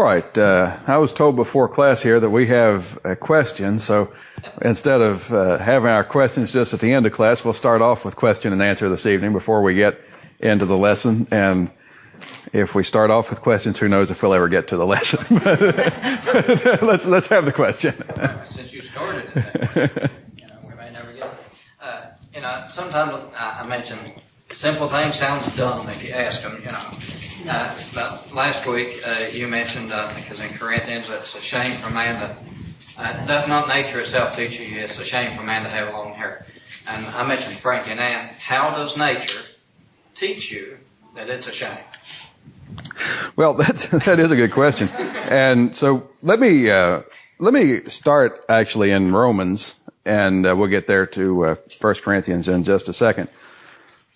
All right. Uh, I was told before class here that we have a question, so instead of uh, having our questions just at the end of class, we'll start off with question and answer this evening before we get into the lesson. And if we start off with questions, who knows if we'll ever get to the lesson? but, let's let's have the question. Since you started it, you know, we may never get. Uh, you know, sometimes I mention simple thing sounds dumb if you ask them. You know, uh, but last week uh, you mentioned, it's in Corinthians, it's a shame for man to, uh, doth not nature itself teach you, it's a shame for man to have long hair. And I mentioned Frank and Ann, how does nature teach you that it's a shame? Well, that's, that is a good question. And so let me, uh, let me start actually in Romans and uh, we'll get there to uh, 1 Corinthians in just a second.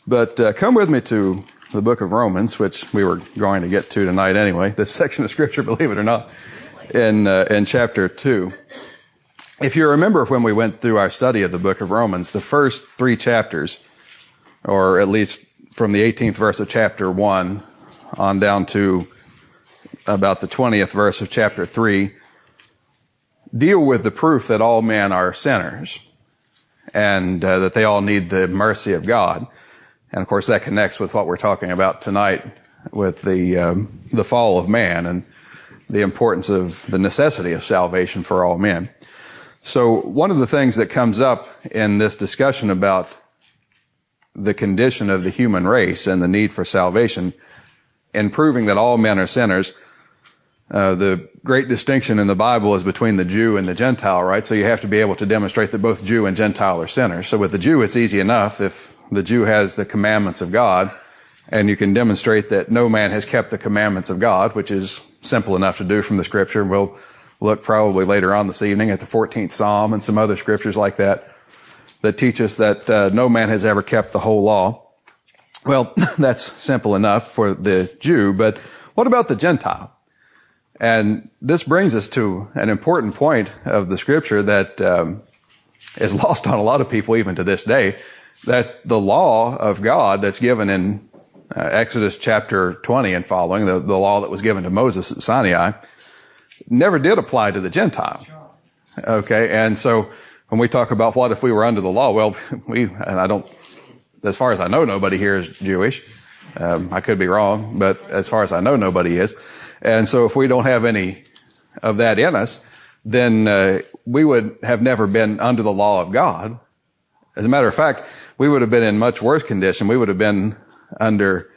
But uh, come with me to the book of Romans, which we were going to get to tonight anyway. This section of scripture, believe it or not, in uh, in chapter two. If you remember when we went through our study of the book of Romans, the first three chapters, or at least from the 18th verse of chapter one on down to about the 20th verse of chapter three, deal with the proof that all men are sinners and uh, that they all need the mercy of God. And of course, that connects with what we're talking about tonight with the um, the fall of man and the importance of the necessity of salvation for all men. So, one of the things that comes up in this discussion about the condition of the human race and the need for salvation, in proving that all men are sinners, uh, the great distinction in the Bible is between the Jew and the Gentile, right? So you have to be able to demonstrate that both Jew and Gentile are sinners. So with the Jew, it's easy enough if the Jew has the commandments of God, and you can demonstrate that no man has kept the commandments of God, which is simple enough to do from the scripture. We'll look probably later on this evening at the 14th Psalm and some other scriptures like that that teach us that uh, no man has ever kept the whole law. Well, that's simple enough for the Jew, but what about the Gentile? And this brings us to an important point of the scripture that um, is lost on a lot of people even to this day that the law of God that's given in uh, Exodus chapter 20 and following, the, the law that was given to Moses at Sinai, never did apply to the Gentile. Okay, and so when we talk about what if we were under the law, well, we, and I don't, as far as I know, nobody here is Jewish. Um, I could be wrong, but as far as I know, nobody is. And so if we don't have any of that in us, then uh, we would have never been under the law of God. As a matter of fact, we would have been in much worse condition. We would have been under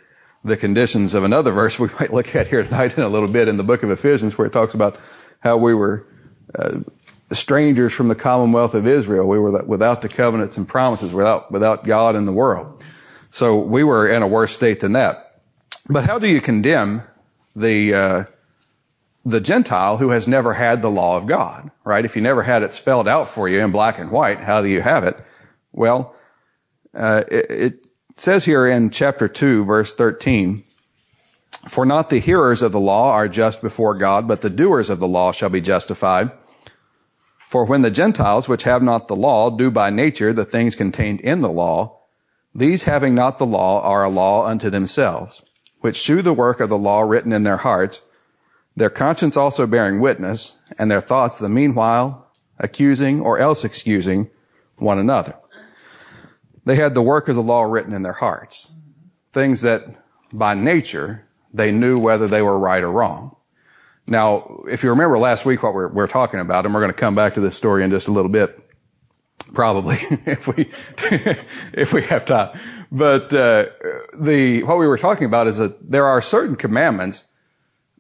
the conditions of another verse we might look at here tonight in a little bit in the book of Ephesians where it talks about how we were uh, strangers from the commonwealth of Israel. We were without the covenants and promises, without, without God in the world. So we were in a worse state than that. But how do you condemn the, uh, the Gentile who has never had the law of God, right? If you never had it spelled out for you in black and white, how do you have it? Well, uh, it, it says here in chapter 2, verse 13, For not the hearers of the law are just before God, but the doers of the law shall be justified. For when the Gentiles, which have not the law, do by nature the things contained in the law, these having not the law are a law unto themselves, which shew the work of the law written in their hearts, their conscience also bearing witness, and their thoughts the meanwhile accusing or else excusing one another. They had the work of the law written in their hearts. Things that by nature they knew whether they were right or wrong. Now, if you remember last week what we're, we're talking about, and we're going to come back to this story in just a little bit, probably if we if we have time. But uh, the what we were talking about is that there are certain commandments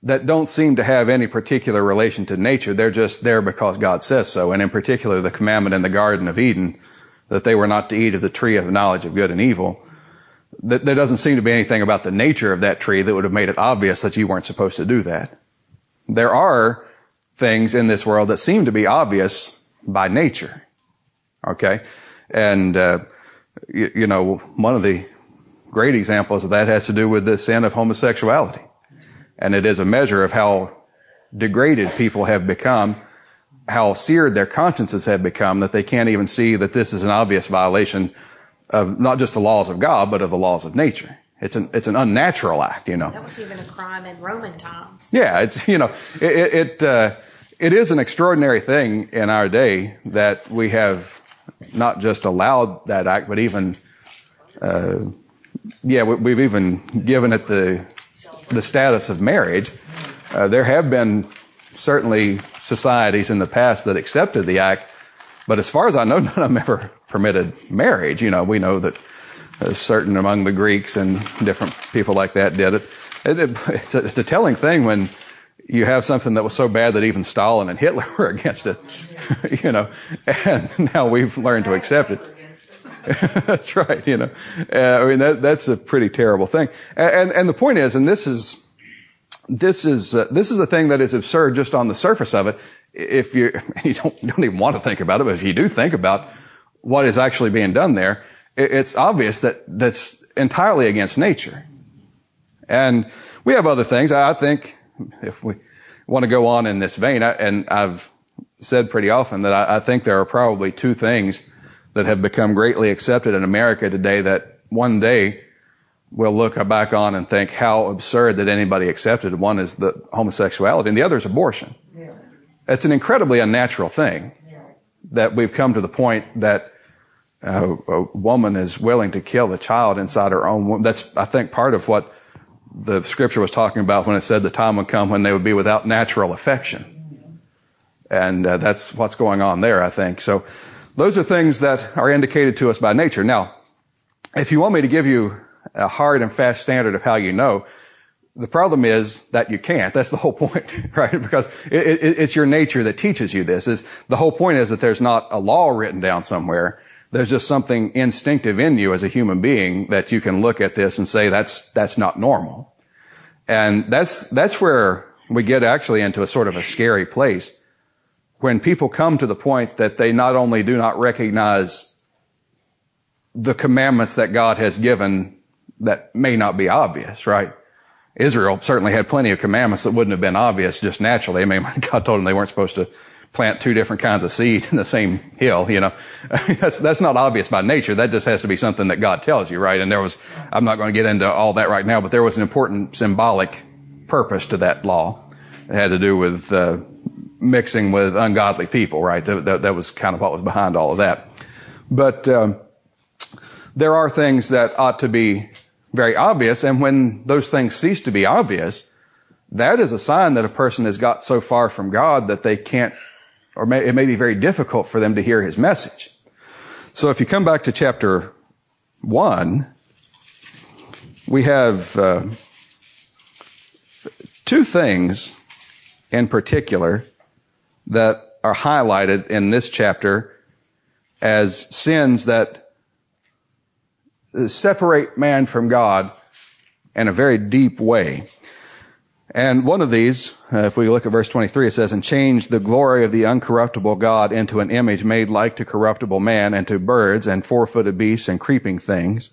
that don't seem to have any particular relation to nature. They're just there because God says so. And in particular, the commandment in the Garden of Eden that they were not to eat of the tree of knowledge of good and evil. That there doesn't seem to be anything about the nature of that tree that would have made it obvious that you weren't supposed to do that. There are things in this world that seem to be obvious by nature. Okay? And, uh, you, you know, one of the great examples of that has to do with the sin of homosexuality. And it is a measure of how degraded people have become how seared their consciences have become that they can't even see that this is an obvious violation of not just the laws of God, but of the laws of nature. it's an, it's an unnatural act, you know. That was even a crime in Roman times. Yeah, it's, you know, it, it, uh, it is an extraordinary thing in our day that we have not just allowed that act, but even, uh, yeah, we, have even given it the, the status of marriage. Uh, there have been certainly societies in the past that accepted the act, but as far as I know, none of them ever permitted marriage. You know, we know that certain among the Greeks and different people like that did it. it, it it's, a, it's, a, telling thing when you have something that was so bad that even Stalin and Hitler were against it, you know, and now we've learned to accept it. that's right, you know. Uh, I mean, that, that's a pretty terrible thing. And, and, and the point is, and this is, this is, uh, this is a thing that is absurd just on the surface of it. If you, you don't, you don't even want to think about it, but if you do think about what is actually being done there, it's obvious that that's entirely against nature. And we have other things. I think if we want to go on in this vein, and I've said pretty often that I think there are probably two things that have become greatly accepted in America today that one day we'll look back on and think how absurd that anybody accepted. One is the homosexuality and the other is abortion. Yeah. It's an incredibly unnatural thing yeah. that we've come to the point that uh, a woman is willing to kill the child inside her own womb. That's, I think, part of what the scripture was talking about when it said the time would come when they would be without natural affection. And uh, that's what's going on there, I think. So those are things that are indicated to us by nature. Now, if you want me to give you a hard and fast standard of how you know, the problem is that you can't. That's the whole point, right? Because it, it, it's your nature that teaches you this. Is the whole point is that there's not a law written down somewhere there's just something instinctive in you as a human being that you can look at this and say that's, that's not normal. And that's, that's where we get actually into a sort of a scary place when people come to the point that they not only do not recognize the commandments that God has given that may not be obvious, right? Israel certainly had plenty of commandments that wouldn't have been obvious just naturally. I mean, God told them they weren't supposed to plant two different kinds of seed in the same hill, you know. that's, that's not obvious by nature. That just has to be something that God tells you, right? And there was, I'm not going to get into all that right now, but there was an important symbolic purpose to that law. It had to do with, uh, mixing with ungodly people, right? That, that, that, was kind of what was behind all of that. But, um, there are things that ought to be very obvious, and when those things cease to be obvious, that is a sign that a person has got so far from God that they can't or may, it may be very difficult for them to hear his message. So if you come back to chapter one, we have uh, two things in particular that are highlighted in this chapter as sins that separate man from God in a very deep way. And one of these, uh, if we look at verse 23, it says, and change the glory of the uncorruptible God into an image made like to corruptible man and to birds and four-footed beasts and creeping things.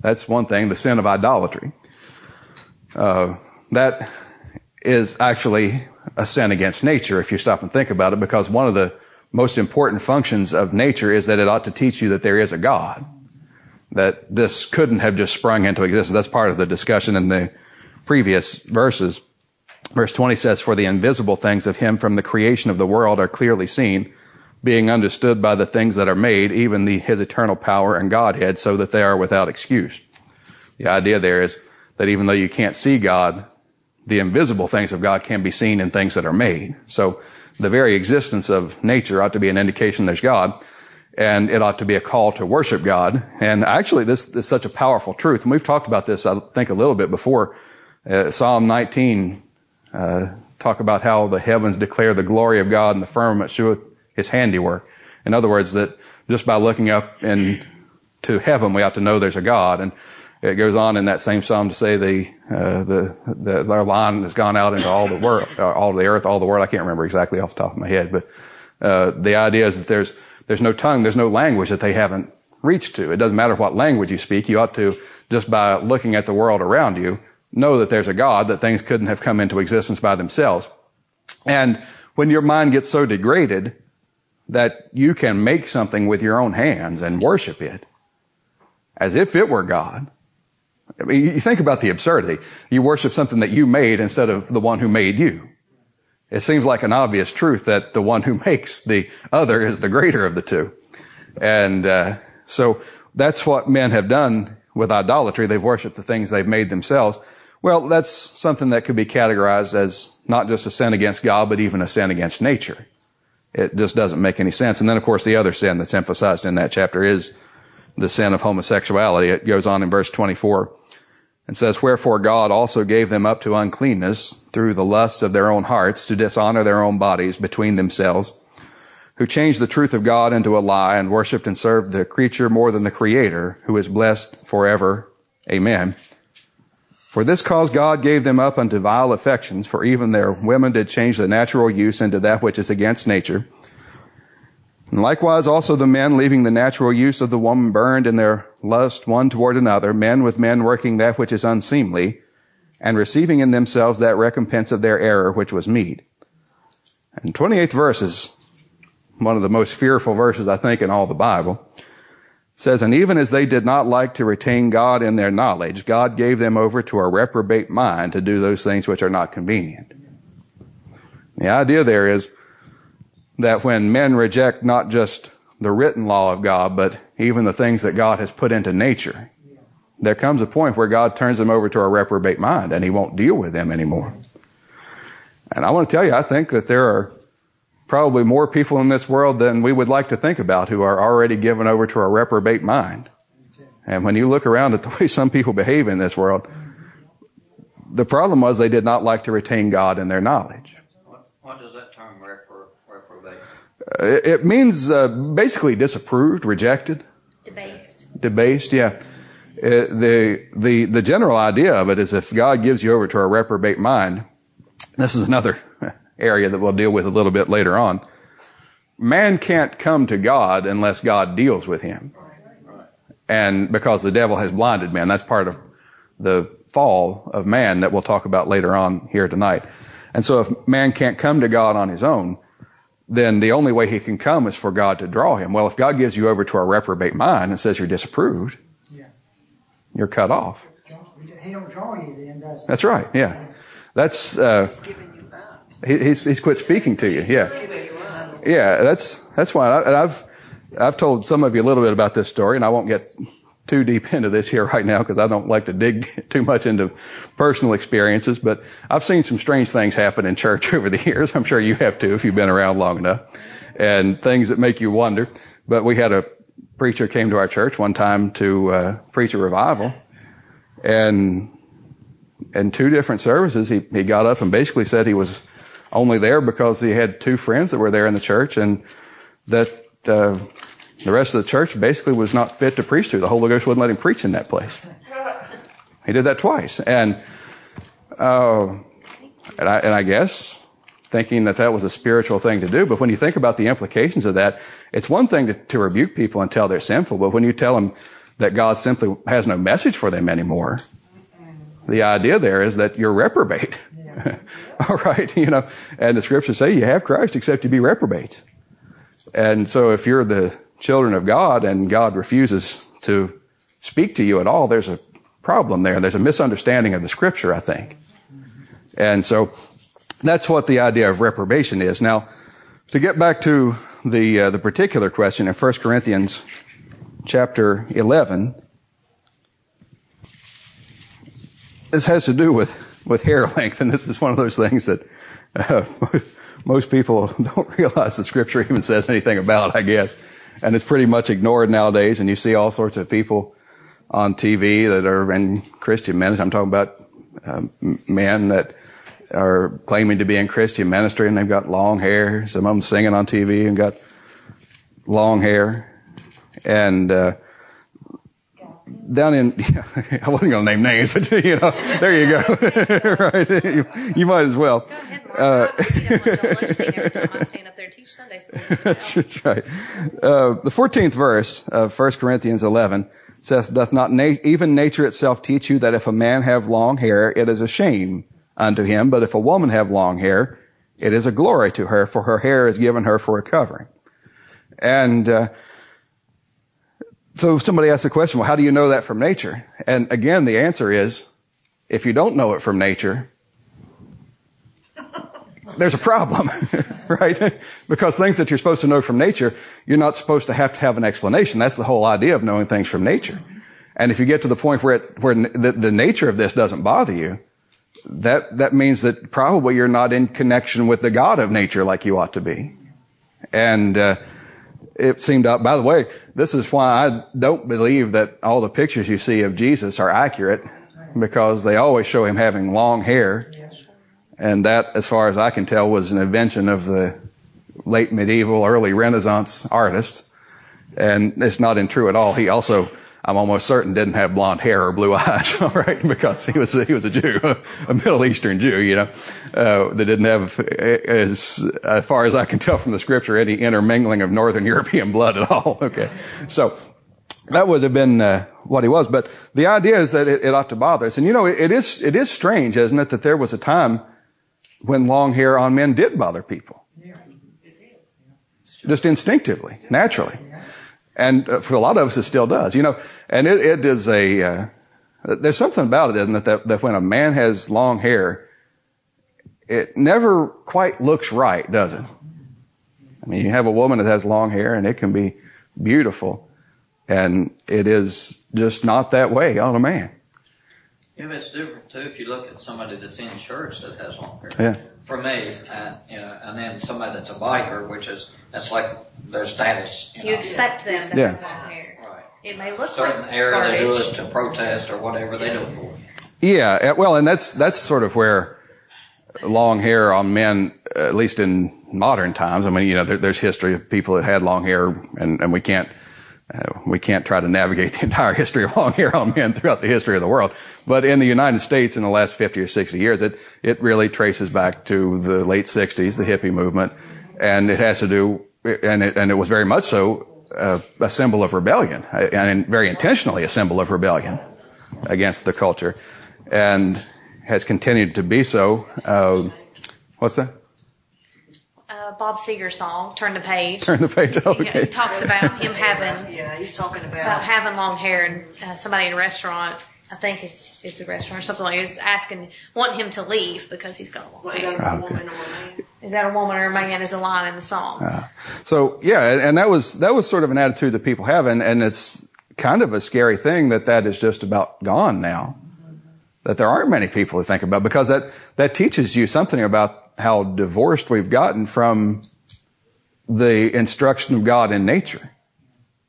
That's one thing, the sin of idolatry. Uh, that is actually a sin against nature if you stop and think about it because one of the most important functions of nature is that it ought to teach you that there is a God. That this couldn't have just sprung into existence. That's part of the discussion in the previous verses. Verse 20 says, For the invisible things of him from the creation of the world are clearly seen, being understood by the things that are made, even the, his eternal power and Godhead, so that they are without excuse. The idea there is that even though you can't see God, the invisible things of God can be seen in things that are made. So the very existence of nature ought to be an indication there's God, and it ought to be a call to worship God. And actually, this is such a powerful truth. And we've talked about this, I think, a little bit before uh, Psalm 19 uh, talk about how the heavens declare the glory of God and the firmament sheweth his handiwork. In other words, that just by looking up into heaven, we ought to know there's a God. And it goes on in that same psalm to say the uh, the, the their line has gone out into all the world, uh, all the earth, all the world. I can't remember exactly off the top of my head, but uh, the idea is that there's there's no tongue, there's no language that they haven't reached to. It doesn't matter what language you speak. You ought to just by looking at the world around you know that there's a God, that things couldn't have come into existence by themselves. And when your mind gets so degraded that you can make something with your own hands and worship it as if it were God, I mean, you think about the absurdity. You worship something that you made instead of the one who made you. It seems like an obvious truth that the one who makes the other is the greater of the two. And uh, so that's what men have done with idolatry. They've worshiped the things they've made themselves. Well, that's something that could be categorized as not just a sin against God, but even a sin against nature. It just doesn't make any sense. And then, of course, the other sin that's emphasized in that chapter is the sin of homosexuality. It goes on in verse 24 and says, Wherefore God also gave them up to uncleanness through the lusts of their own hearts to dishonor their own bodies between themselves, who changed the truth of God into a lie and worshiped and served the creature more than the creator, who is blessed forever. Amen. For this cause God gave them up unto vile affections, for even their women did change the natural use into that which is against nature. And likewise also the men, leaving the natural use of the woman, burned in their lust one toward another, men with men working that which is unseemly, and receiving in themselves that recompense of their error which was meet. And 28th verse is one of the most fearful verses, I think, in all the Bible. It says, And even as they did not like to retain God in their knowledge, God gave them over to a reprobate mind to do those things which are not convenient. The idea there is that when men reject not just the written law of God, but even the things that God has put into nature, there comes a point where God turns them over to a reprobate mind and he won't deal with them anymore. And I want to tell you, I think that there are probably more people in this world than we would like to think about who are already given over to a reprobate mind. And when you look around at the way some people behave in this world, the problem was they did not like to retain God in their knowledge. What, what does that term repro, reprobate? Uh, It it means uh, basically disapproved, rejected, Debased. debased. Yeah. Uh, the the the general idea of it is if God gives you over to a reprobate mind, this is another area that we'll deal with a little bit later on. Man can't come to God unless God deals with him, and because the devil has blinded man, that's part of the fall of man that we'll talk about later on here tonight. And so, if man can't come to God on his own, then the only way he can come is for God to draw him. Well, if God gives you over to a reprobate mind and says you're disapproved, Yeah. you're cut off. He don't draw you then, does he? That's right. Yeah. That's, uh, he, he's, he's quit speaking to you. Yeah. Yeah. That's, that's why. I, and I've, I've told some of you a little bit about this story and I won't get too deep into this here right now because I don't like to dig too much into personal experiences, but I've seen some strange things happen in church over the years. I'm sure you have too if you've been around long enough and things that make you wonder. But we had a preacher came to our church one time to uh, preach a revival and in two different services, he, he got up and basically said he was only there because he had two friends that were there in the church and that, uh, the rest of the church basically was not fit to preach to. The Holy Ghost wouldn't let him preach in that place. He did that twice. And, uh, and I, and I guess thinking that that was a spiritual thing to do. But when you think about the implications of that, it's one thing to, to rebuke people and tell they're sinful. But when you tell them that God simply has no message for them anymore, the idea there is that you're reprobate. All right. You know, and the scriptures say you have Christ except you be reprobate. And so if you're the children of God and God refuses to speak to you at all, there's a problem there. There's a misunderstanding of the scripture, I think. And so that's what the idea of reprobation is. Now, to get back to the uh, the particular question in 1 Corinthians chapter 11, this has to do with with hair length, and this is one of those things that uh, most people don't realize the scripture even says anything about, I guess. And it's pretty much ignored nowadays, and you see all sorts of people on TV that are in Christian ministry. I'm talking about um, men that are claiming to be in Christian ministry, and they've got long hair. Some of them singing on TV and got long hair. And uh, down in, I wasn't going to name names, but you know, there you go. right, you, you might as well. Go. Uh, I don't think I'm lunch scene every time I stand up there and teach Sunday school. That's right. Uh, the 14th verse of 1 Corinthians 11 says, Doth not na- even nature itself teach you that if a man have long hair, it is a shame unto him, but if a woman have long hair, it is a glory to her, for her hair is given her for a covering. And uh, so somebody asked the question, well, how do you know that from nature? And again, the answer is, if you don't know it from nature, there's a problem, right? because things that you're supposed to know from nature, you're not supposed to have to have an explanation. That's the whole idea of knowing things from nature. And if you get to the point where it, where the, the nature of this doesn't bother you, that, that means that probably you're not in connection with the God of nature like you ought to be. And, uh, it seemed up, by the way, this is why I don't believe that all the pictures you see of Jesus are accurate because they always show him having long hair. And that, as far as I can tell, was an invention of the late medieval, early Renaissance artists. And it's not in true at all. He also I'm almost certain didn't have blonde hair or blue eyes, all right, because he was he was a Jew, a Middle Eastern Jew, you know, uh, that didn't have, as as far as I can tell from the scripture, any intermingling of Northern European blood at all. Okay, so that would have been uh, what he was. But the idea is that it, it ought to bother us, and you know, it, it is it is strange, isn't it, that there was a time when long hair on men did bother people, just instinctively, naturally. And uh, for a lot of us, it still does, you know, and it, it is a, uh, there's something about it, isn't it, that, that when a man has long hair, it never quite looks right, does it? I mean, you have a woman that has long hair and it can be beautiful and it is just not that way on a man. Yeah, it's different too if you look at somebody that's in church that has long hair. Yeah. For me, uh, you know, and then somebody that's a biker, which is that's like their status. You, You expect them to Yeah. have long hair. Right. It may look Certain like area they do garbage. it to protest or whatever they do it for. Yeah, uh, well, and that's that's sort of where long hair on men, at least in modern times. I mean, you know, there, there's history of people that had long hair, and and we can't uh, we can't try to navigate the entire history of long hair on men throughout the history of the world. But in the United States, in the last 50 or 60 years, it it really traces back to the late 60s, the hippie movement, and it has to do, and it and it was very much so. Uh, a symbol of rebellion, uh, and very intentionally a symbol of rebellion against the culture, and has continued to be so. Uh, what's that? Uh, Bob Seger song, Turn the Page. Turn the page. He- Okay. He talks about him having Yeah, he's talking about about. having long hair, and uh, somebody in a restaurant, I think it's, it's a restaurant or something like this, asking, wanting him to leave because he's got long What, is hair. that a Okay. woman or a man? Is that a woman or a man? Is a line in the song. So yeah, and- and that was that was sort of an attitude that people have, and, and it's kind of a scary thing that that is just about gone now. That there aren't many people who think about because that that teaches you something about how divorced we've gotten from the instruction of God in nature.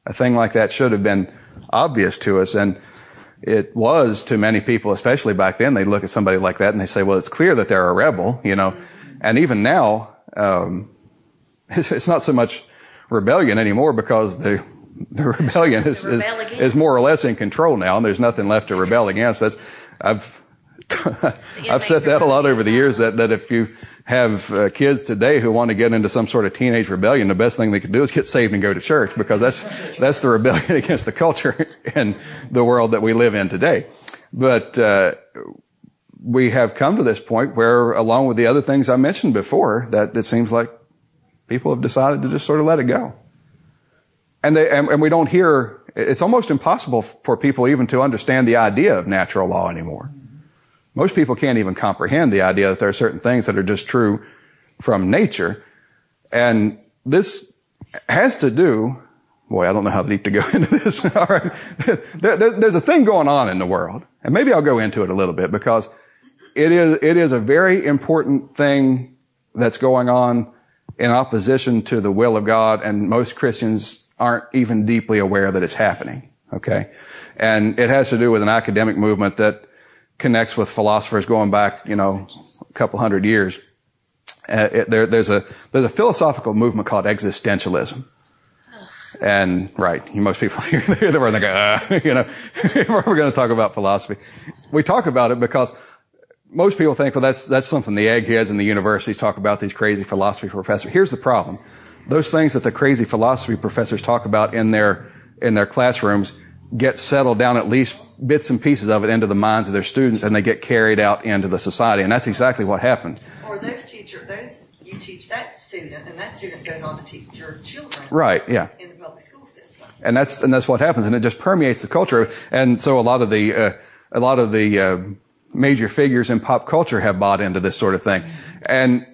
A thing like that should have been obvious to us, and it was to many people, especially back then. They look at somebody like that and they say, "Well, it's clear that they're a rebel," you know. And even now, um, it's, it's not so much rebellion anymore because the the rebellion is, is, rebel against. is more or less in control now, and there's nothing left to rebel against. That's I've I've said that a lot over the years that that if you have uh, kids today who want to get into some sort of teenage rebellion, the best thing they can do is get saved and go to church because that's that's the rebellion against the culture and the world that we live in today. But uh, we have come to this point where, along with the other things I mentioned before, that it seems like people have decided to just sort of let it go. And they, and, and we don't hear, it's almost impossible for people even to understand the idea of natural law anymore. Most people can't even comprehend the idea that there are certain things that are just true from nature. And this has to do, boy, I don't know how deep to go into this. All right. There, there, there's a thing going on in the world, and maybe I'll go into it a little bit because it is, it is a very important thing that's going on in opposition to the will of God, and most Christians aren't even deeply aware that it's happening. Okay. And it has to do with an academic movement that connects with philosophers going back, you know, a couple hundred years. Uh, it, there, there's a there's a philosophical movement called existentialism, and right, most people hear the word and they go, ah, you know, we're going to talk about philosophy. We talk about it because most people think, well, that's that's something the eggheads in the universities talk about. These crazy philosophy professors. Here's the problem: those things that the crazy philosophy professors talk about in their in their classrooms get settled down at least bits and pieces of it into the minds of their students and they get carried out into the society. And that's exactly what happened. Or those teacher, those, you teach that student, and that student goes on to teach your children. Right, yeah. In the public school system. And that's, and that's what happens, and it just permeates the culture. And so a lot of the, uh, a lot of the, uh, major figures in pop culture have bought into this sort of thing. And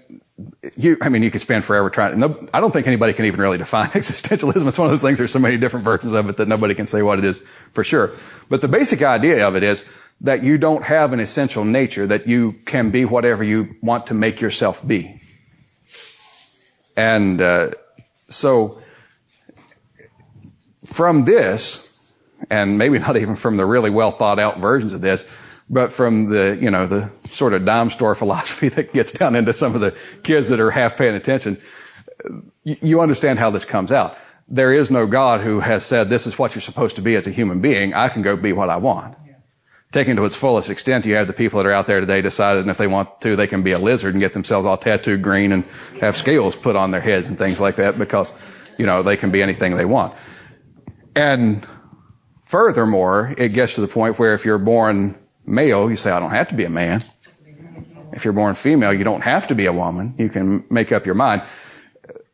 you, I mean, you could spend forever trying. No, I don't think anybody can even really define existentialism. It's one of those things. There's so many different versions of it that nobody can say what it is for sure. But the basic idea of it is that you don't have an essential nature, that you can be whatever you want to make yourself be. And uh, so, from this, and maybe not even from the really well thought out versions of this, but from the, you know, the sort of dime store philosophy that gets down into some of the kids that are half paying attention, you understand how this comes out. There is no God who has said, this is what you're supposed to be as a human being. I can go be what I want. Taken to its fullest extent, you have the people that are out there today decided and if they want to, they can be a lizard and get themselves all tattooed green and have scales put on their heads and things like that because, you know, they can be anything they want. And furthermore, it gets to the point where if you're born male, you say, I don't have to be a man. If you're born female, you don't have to be a woman. You can make up your mind.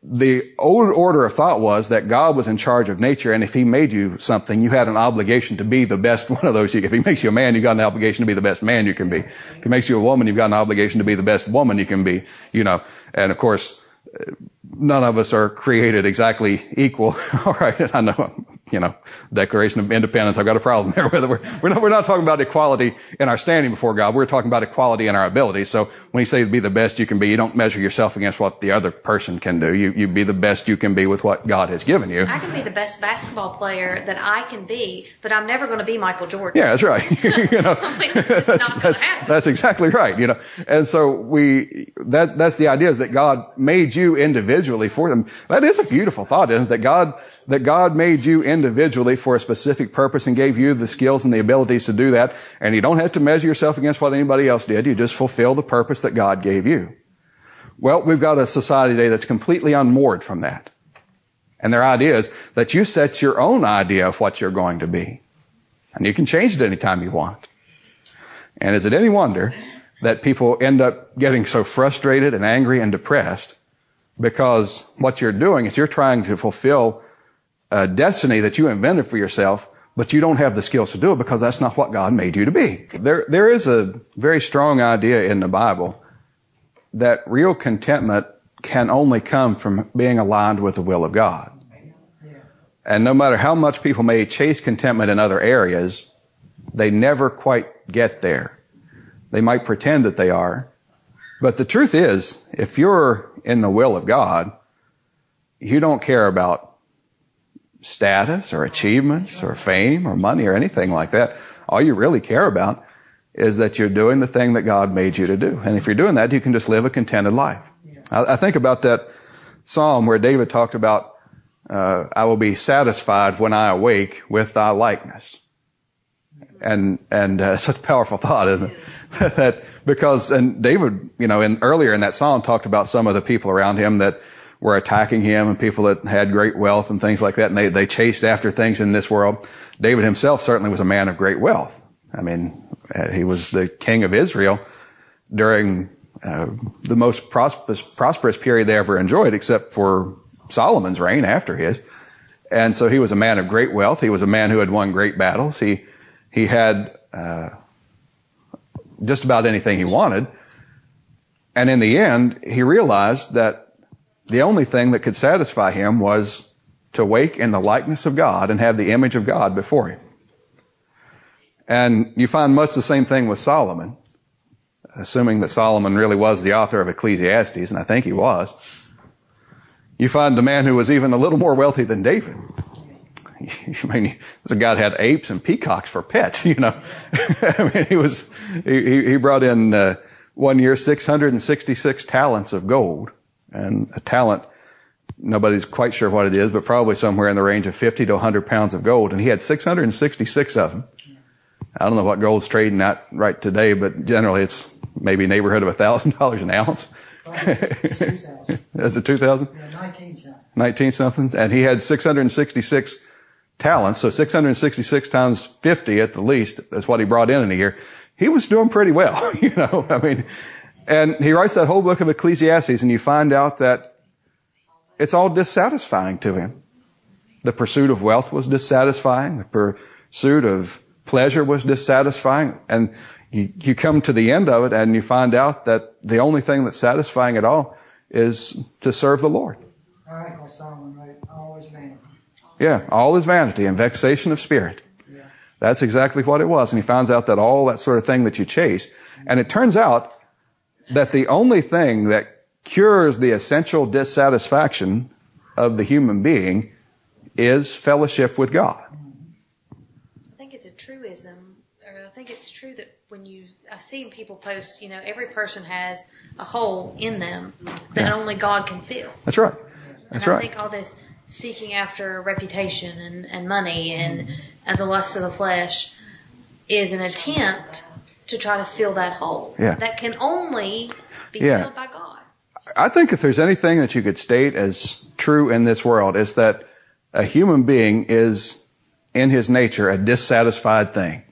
The old order of thought was that God was in charge of nature, and if He made you something, you had an obligation to be the best one of those. If He makes you a man, you've got an obligation to be the best man you can be. If He makes you a woman, you've got an obligation to be the best woman you can be. You know, and of course, none of us are created exactly equal. All right, I know you know, Declaration of Independence. I've got a problem there. Whether we're, we're not, we're not talking about equality in our standing before God. We're talking about equality in our abilities. So when you say be the best you can be, you don't measure yourself against what the other person can do. You, you be the best you can be with what God has given you. I can be the best basketball player that I can be, but I'm never going to be Michael Jordan. Yeah, that's right. you know, I mean, it's just that's, that's, that's exactly right. You know, and so we, that's, that's the idea is that God made you individually for them. That is a beautiful thought, isn't it? That God, that God made you individually for a specific purpose and gave you the skills and the abilities to do that. And you don't have to measure yourself against what anybody else did. You just fulfill the purpose that God gave you. Well, we've got a society today that's completely unmoored from that. And their idea is that you set your own idea of what you're going to be. And you can change it anytime you want. And is it any wonder that people end up getting so frustrated and angry and depressed because what you're doing is you're trying to fulfill a destiny that you invented for yourself, but you don't have the skills to do it because that's not what God made you to be. There, there is a very strong idea in the Bible that real contentment can only come from being aligned with the will of God. And no matter how much people may chase contentment in other areas, they never quite get there. They might pretend that they are. But the truth is, if you're in the will of God, you don't care about status or achievements or fame or money or anything like that. All you really care about is that you're doing the thing that God made you to do. And if you're doing that, you can just live a contented life. I, I think about that psalm where David talked about, uh, I will be satisfied when I awake with thy likeness. And, and, uh, such a powerful thought, isn't it? that, because, and David, you know, in, earlier in that psalm talked about some of the people around him that were attacking him and people that had great wealth and things like that. And they, they chased after things in this world. David himself certainly was a man of great wealth. I mean, uh, he was the king of Israel during uh, the most prosperous, prosperous period they ever enjoyed, except for Solomon's reign after his. And so he was a man of great wealth. He was a man who had won great battles. He he had uh, just about anything he wanted. And in the end, he realized that the only thing that could satisfy him was to wake in the likeness of God and have the image of God before him. And you find much the same thing with Solomon, assuming that Solomon really was the author of Ecclesiastes, and I think he was. You find a man who was even a little more wealthy than David. I mean, this guy had apes and peacocks for pets, you know. I mean, he was, he, he brought in, uh, one year 666 talents of gold. And a talent, nobody's quite sure what it is, but probably somewhere in the range of 50 to 100 pounds of gold. And he had 666 of them. I don't know what gold's trading at right today, but generally it's maybe neighborhood of a thousand dollars an ounce. That's a 2000? Yeah, nineteen something. 19 something. And he had 666 talents. So 666 times 50 at the least. That's what he brought in in a year. He was doing pretty well, you know, I mean, And he writes that whole book of Ecclesiastes and you find out that it's all dissatisfying to him. The pursuit of wealth was dissatisfying. The pursuit of pleasure was dissatisfying. And you, you come to the end of it and you find out that the only thing that's satisfying at all is to serve the Lord. I like what Solomon wrote, all is vanity. Yeah, all is vanity and vexation of spirit. Yeah. That's exactly what it was. And he finds out that all that sort of thing that you chase. And it turns out that the only thing that cures the essential dissatisfaction of the human being is fellowship with God. I think it's a truism, or I think it's true that when you, I've seen people post, you know, every person has a hole in them that only God can fill. That's right. That's and I right. think all this seeking after reputation and, and money and, and the lust of the flesh is an attempt to try to fill that hole. Yeah. That can only be Yeah. filled by God. I think if there's anything that you could state as true in this world is that a human being is in his nature a dissatisfied thing.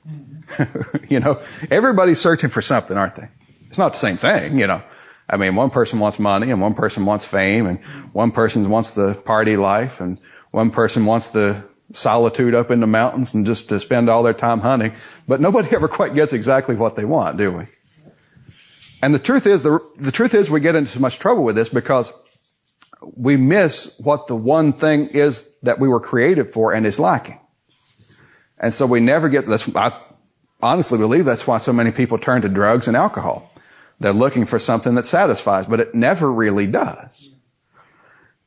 you know, everybody's searching for something, aren't they? It's not the same thing, you know. I mean, one person wants money and one person wants fame and one person wants the party life and one person wants the solitude up in the mountains and just to spend all their time hunting. But nobody ever quite gets exactly what they want, do we? And the truth is, the, the truth is we get into so much trouble with this because we miss what the one thing is that we were created for and is lacking. And so we never get, that's, I honestly believe that's why so many people turn to drugs and alcohol. They're looking for something that satisfies, but it never really does.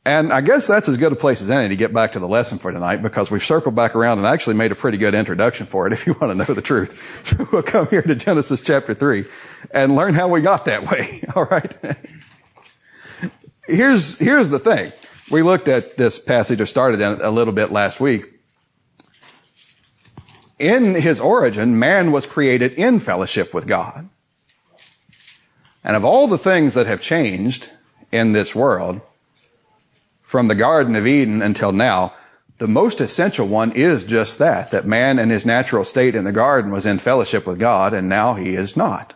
And I guess that's as good a place as any to get back to the lesson for tonight because we've circled back around and actually made a pretty good introduction for it if you want to know the truth. So we'll come here to Genesis chapter 3 and learn how we got that way. All right. Here's, here's the thing. We looked at this passage or started in a little bit last week. In his origin, man was created in fellowship with God. And of all the things that have changed in this world, from the Garden of Eden until now, the most essential one is just that, that man in his natural state in the garden was in fellowship with God and now he is not.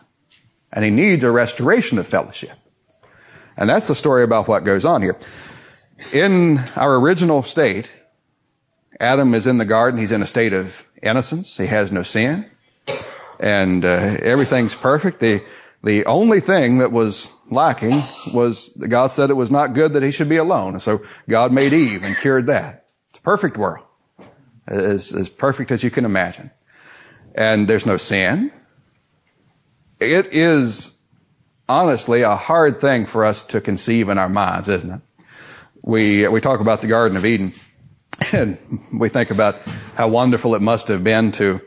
And he needs a restoration of fellowship. And that's the story about what goes on here. In our original state, Adam is in the garden. He's in a state of innocence. He has no sin. And uh, everything's perfect. The, the only thing that was lacking was that God said it was not good that he should be alone. And so God made Eve and cured that. It's a perfect world. As, as perfect as you can imagine. And there's no sin. It is honestly a hard thing for us to conceive in our minds, isn't it? We, we talk about the Garden of Eden and we think about how wonderful it must have been to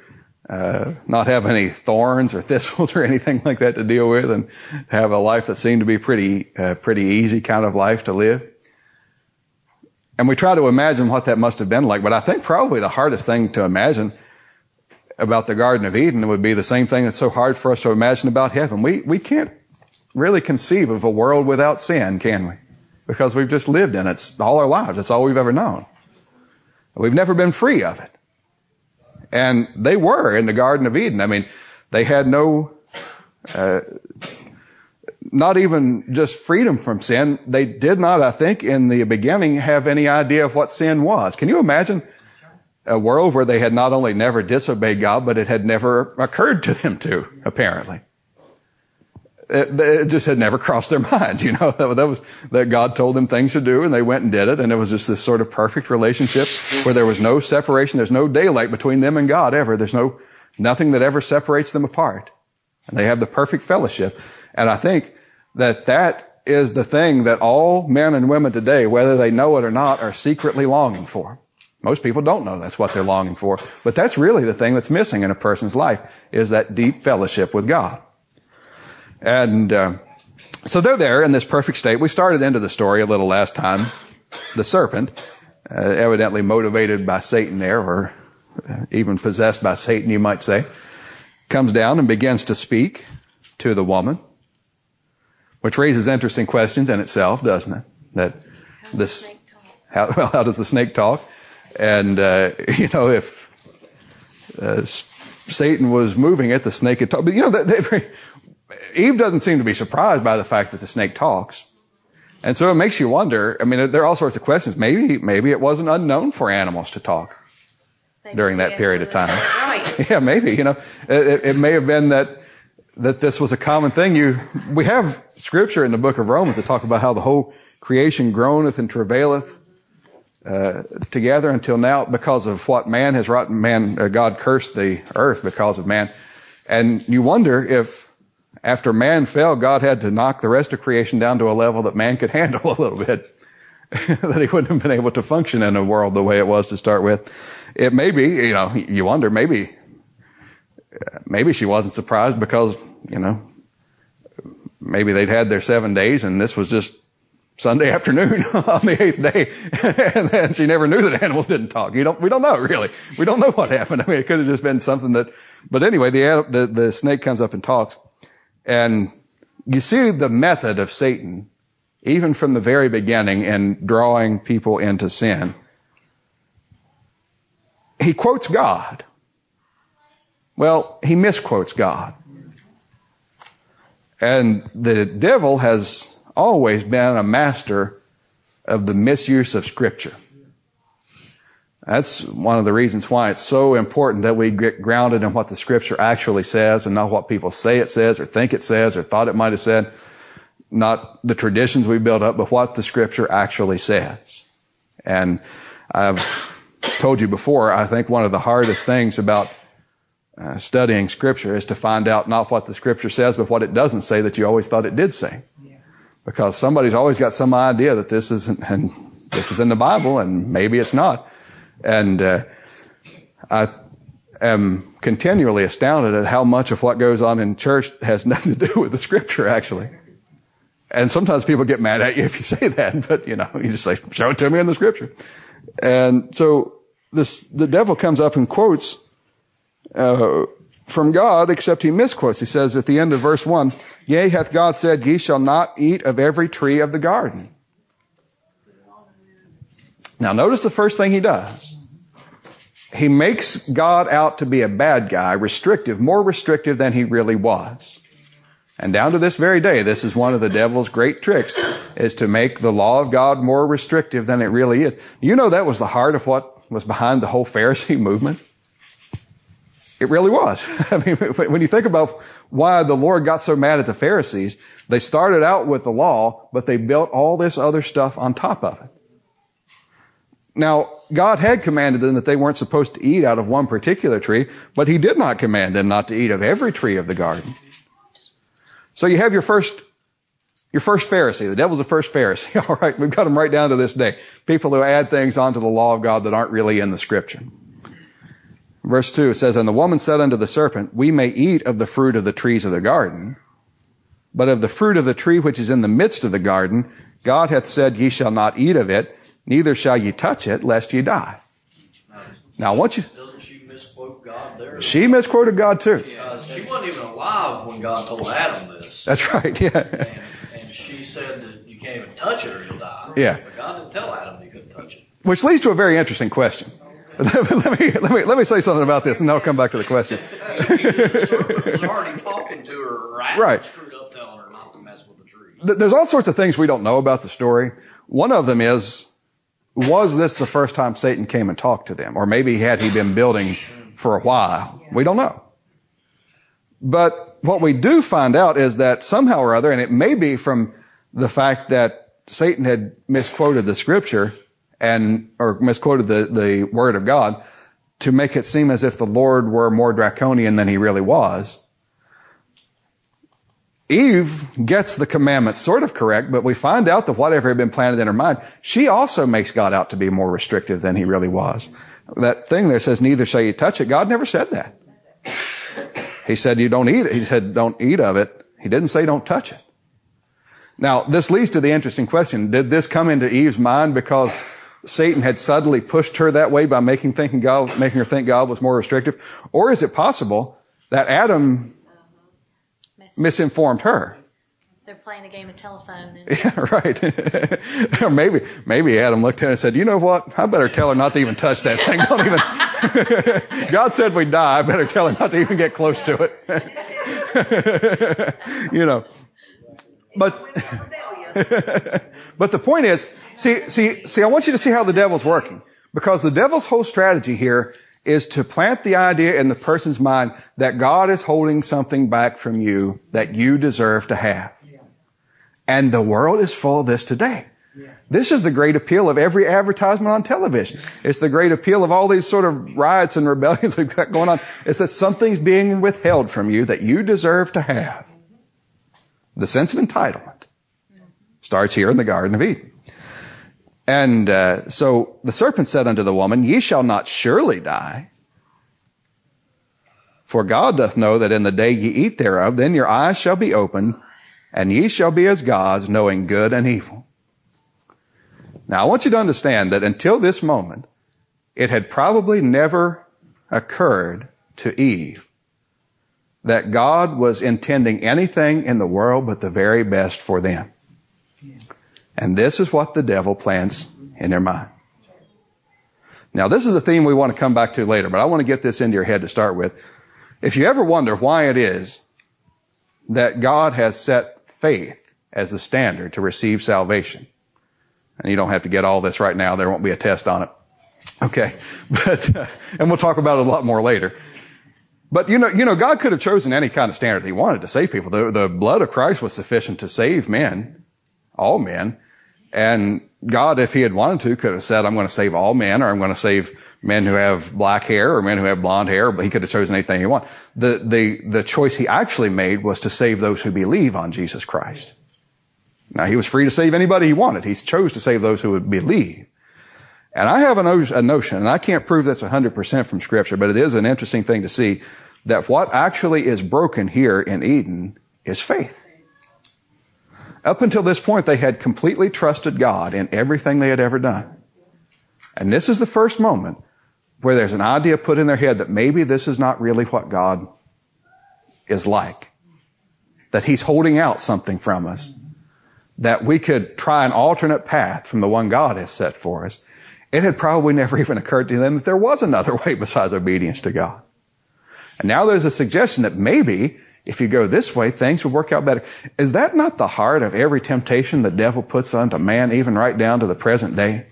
uh, not have any thorns or thistles or anything like that to deal with, and have a life that seemed to be pretty uh, pretty easy kind of life to live. And we try to imagine what that must have been like, but I think probably the hardest thing to imagine about the Garden of Eden would be the same thing that's so hard for us to imagine about heaven. We we can't really conceive of a world without sin, can we? Because we've just lived in it all our lives. That's all we've ever known. We've never been free of it. And they were in the Garden of Eden. I mean, they had no, uh, not even just freedom from sin. They did not, I think, in the beginning have any idea of what sin was. Can you imagine a world where they had not only never disobeyed God, but it had never occurred to them to, apparently? It, it just had never crossed their minds, you know, that, that was, that God told them things to do and they went and did it and it was just this sort of perfect relationship where there was no separation, there's no daylight between them and God ever, there's no, nothing that ever separates them apart. And they have the perfect fellowship. And I think that that is the thing that all men and women today, whether they know it or not, are secretly longing for. Most people don't know that's what they're longing for, but that's really the thing that's missing in a person's life is that deep fellowship with God. And uh, so they're there in this perfect state. We started into the story a little last time. The serpent, uh, evidently motivated by Satan there, or uh, even possessed by Satan, you might say, comes down and begins to speak to the woman, which raises interesting questions in itself, doesn't it? That How's this, the snake talk? how, well, how does the snake talk? And, uh, you know, if uh, Satan was moving it, the snake could talk. But, you know, that, they, Eve doesn't seem to be surprised by the fact that the snake talks. And so it makes you wonder, I mean, there are all sorts of questions. Maybe, maybe it wasn't unknown for animals to talk during that period of time. Right. Yeah, maybe, you know, it, it may have been that, that this was a common thing. You, we have scripture in the book of Romans that talk about how the whole creation groaneth and travaileth, uh, together until now because of what man has wrought. Man, uh, God cursed the earth because of man. And you wonder if after man fell, God had to knock the rest of creation down to a level that man could handle a little bit. that he wouldn't have been able to function in a world the way it was to start with. It may be, you know, you wonder, maybe, maybe she wasn't surprised because, you know, maybe they'd had their seven days and this was just Sunday afternoon on the eighth day. and then she never knew that animals didn't talk. You don't, we don't know really. We don't know what happened. I mean, it could have just been something that, but anyway, the, the, the snake comes up and talks and you see the method of Satan even from the very beginning in drawing people into sin. He quotes God. Well, he misquotes God. And the devil has always been a master of the misuse of scripture. That's one of the reasons why it's so important that we get grounded in what the scripture actually says and not what people say it says or think it says or thought it might have said not the traditions we build up, but what the scripture actually says. And I've told you before, I think one of the hardest things about uh, studying scripture is to find out not what the scripture says, but what it doesn't say that you always thought it did say. Because somebody's always got some idea that this isn't, and this is in the Bible and maybe it's not. And, uh, I am continually astounded at how much of what goes on in church has nothing to do with the scripture actually. And sometimes people get mad at you if you say that, but you know, you just say, show it to me in the scripture. And so this, the devil comes up and quotes, uh, from God, except he misquotes. He says at the end of verse one, yea, hath God said, ye shall not eat of every tree of the garden. Now notice the first thing he does. He makes God out to be a bad guy, restrictive, more restrictive than he really was. And down to this very day, this is one of the devil's great tricks, is to make the law of God more restrictive than it really is. You know that was the heart of what was behind the whole Pharisee movement? It really was. I mean, when you think about why the Lord got so mad at the Pharisees, they started out with the law, but they built all this other stuff on top of it. Now, God had commanded them that they weren't supposed to eat out of one particular tree, but He did not command them not to eat of every tree of the garden. So you have your first, your first Pharisee. The devil's the first Pharisee. All right. We've got them right down to this day. People who add things onto the law of God that aren't really in the scripture. Verse two, says, And the woman said unto the serpent, We may eat of the fruit of the trees of the garden, but of the fruit of the tree which is in the midst of the garden, God hath said, Ye shall not eat of it, neither shall ye touch it, lest ye die. Now, once you, Doesn't she misquote God there? she misquoted God too. Uh, she wasn't even alive when God told Adam this. That's right. Yeah. And, and she said that you can't even touch it or you'll die. Yeah. But God didn't tell Adam he couldn't touch it. Which leads to a very interesting question. let me, let me, let me say something about this and then I'll come back to the question. was already talking to her, or Right. screwed up telling her not to mess with the tree. There's all sorts of things we don't know about the story. One of them is, was this the first time Satan came and talked to them? Or maybe had he been building for a while? We don't know. But what we do find out is that somehow or other, and it may be from the fact that Satan had misquoted the scripture and, or misquoted the, the word of God to make it seem as if the Lord were more draconian than he really was. Eve gets the commandments sort of correct, but we find out that whatever had been planted in her mind, she also makes God out to be more restrictive than he really was. That thing there says, neither shall you touch it. God never said that. He said, you don't eat it. He said, don't eat of it. He didn't say don't touch it. Now, this leads to the interesting question. Did this come into Eve's mind because Satan had suddenly pushed her that way by making thinking God, making her think God was more restrictive? Or is it possible that Adam misinformed her? They're playing a game of telephone. And Yeah, right. or maybe, maybe Adam looked at it and said, you know what? I better tell her not to even touch that thing. Don't even. God said we'd die. I better tell her not to even get close to it. you know. But, When they're rebellious. but the point is, see, see, see, I want you to see how the devil's working. Because the devil's whole strategy here is to plant the idea in the person's mind that God is holding something back from you that you deserve to have. And the world is full of this today. This is the great appeal of every advertisement on television. It's the great appeal of all these sort of riots and rebellions we've got going on. Is that something's being withheld from you that you deserve to have. The sense of entitlement starts here in the Garden of Eden. And uh, so the serpent said unto the woman, Ye shall not surely die. For God doth know that in the day ye eat thereof, then your eyes shall be opened, and ye shall be as gods, knowing good and evil. Now I want you to understand that until this moment, it had probably never occurred to Eve that God was intending anything in the world but the very best for them. And this is what the devil plants in their mind. Now, this is a theme we want to come back to later, but I want to get this into your head to start with. If you ever wonder why it is that God has set faith as the standard to receive salvation, and you don't have to get all this right now, there won't be a test on it. Okay. But, uh, and we'll talk about it a lot more later. But you know, you know, God could have chosen any kind of standard he wanted to save people. The, the blood of Christ was sufficient to save men, all men. And God, if he had wanted to, could have said, I'm going to save all men, or I'm going to save men who have black hair, or men who have blonde hair, but he could have chosen anything he wanted. The, the, the choice he actually made was to save those who believe on Jesus Christ. Now, he was free to save anybody he wanted. He chose to save those who would believe. And I have a, no- a notion, and I can't prove this 100% from scripture, but it is an interesting thing to see that what actually is broken here in Eden is faith. Up until this point, they had completely trusted God in everything they had ever done. And this is the first moment where there's an idea put in their head that maybe this is not really what God is like. That He's holding out something from us. That we could try an alternate path from the one God has set for us. It had probably never even occurred to them that there was another way besides obedience to God. And now there's a suggestion that maybe if you go this way, things will work out better. Is that not the heart of every temptation the devil puts onto man, even right down to the present day?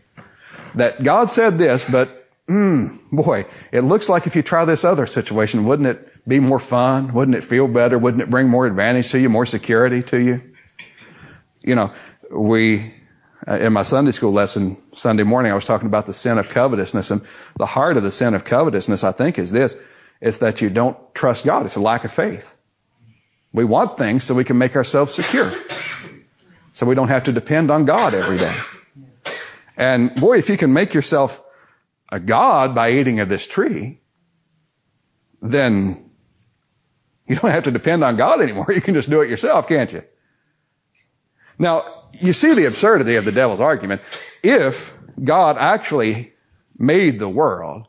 That God said this, but, mm, boy, it looks like if you try this other situation, wouldn't it be more fun? Wouldn't it feel better? Wouldn't it bring more advantage to you, more security to you? You know, we, uh, in my Sunday school lesson Sunday morning, I was talking about the sin of covetousness and the heart of the sin of covetousness, I think, is this. It's that you don't trust God. It's a lack of faith. We want things so we can make ourselves secure. So we don't have to depend on God every day. And boy, if you can make yourself a God by eating of this tree, then you don't have to depend on God anymore. You can just do it yourself, can't you? Now, you see the absurdity of the devil's argument. If God actually made the world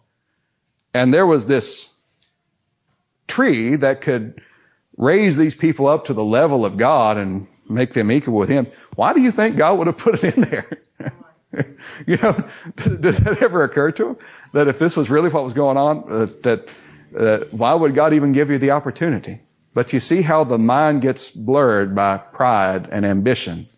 and there was this tree that could raise these people up to the level of God and make them equal with Him, why do you think God would have put it in there? you know, does that ever occur to him? That if this was really what was going on, uh, that, uh, why would God even give you the opportunity? But you see how the mind gets blurred by pride and ambition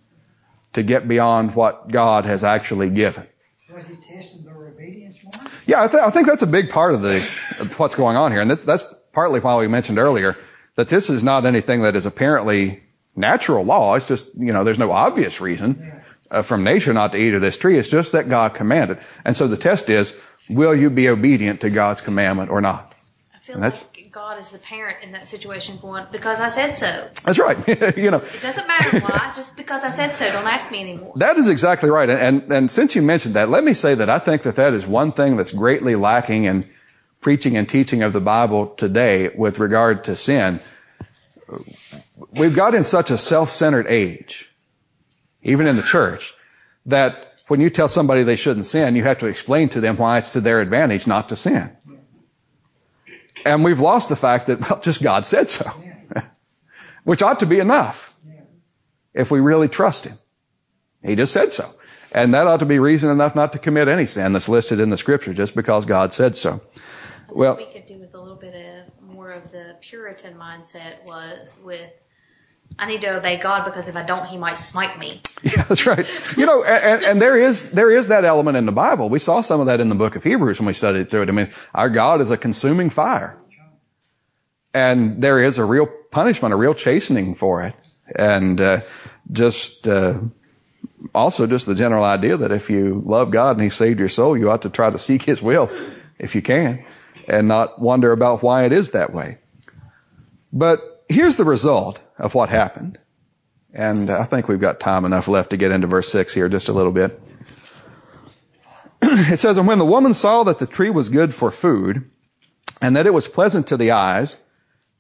to get beyond what God has actually given. Was he testing their obedience more? Yeah, I, th- I think that's a big part of the of what's going on here, and that's, that's partly why we mentioned earlier that this is not anything that is apparently natural law. It's just you know there's no obvious reason uh, from nature not to eat of this tree. It's just that God commanded, and so the test is: Will you be obedient to God's commandment or not? I feel And that's- like God is the parent in that situation going, because I said so. That's right. you know, It doesn't matter why, just because I said so. Don't ask me anymore. That is exactly right. And, and, and since you mentioned that, let me say that I think that that is one thing that's greatly lacking in preaching and teaching of the Bible today with regard to sin. We've got in such a self-centered age, even in the church, that when you tell somebody they shouldn't sin, you have to explain to them why it's to their advantage not to sin. And we've lost the fact that, well, just God said so. Which ought to be enough. if we really trust Him. He just said so. And that ought to be reason enough not to commit any sin that's listed in the scripture just because God said so. Well, we could do with a little bit of more of the Puritan mindset was with I need to obey God because if I don't, He might smite me. Yeah, that's right. You know, and, and there is there is that element in the Bible. We saw some of that in the book of Hebrews when we studied through it. I mean, our God is a consuming fire, and there is a real punishment, a real chastening for it, and uh, just uh, also just the general idea that if you love God and He saved your soul, you ought to try to seek His will if you can, and not wonder about why it is that way. But here's the result of what happened. And I think we've got time enough left to get into verse 6 here just a little bit. it says, And when the woman saw that the tree was good for food, and that it was pleasant to the eyes,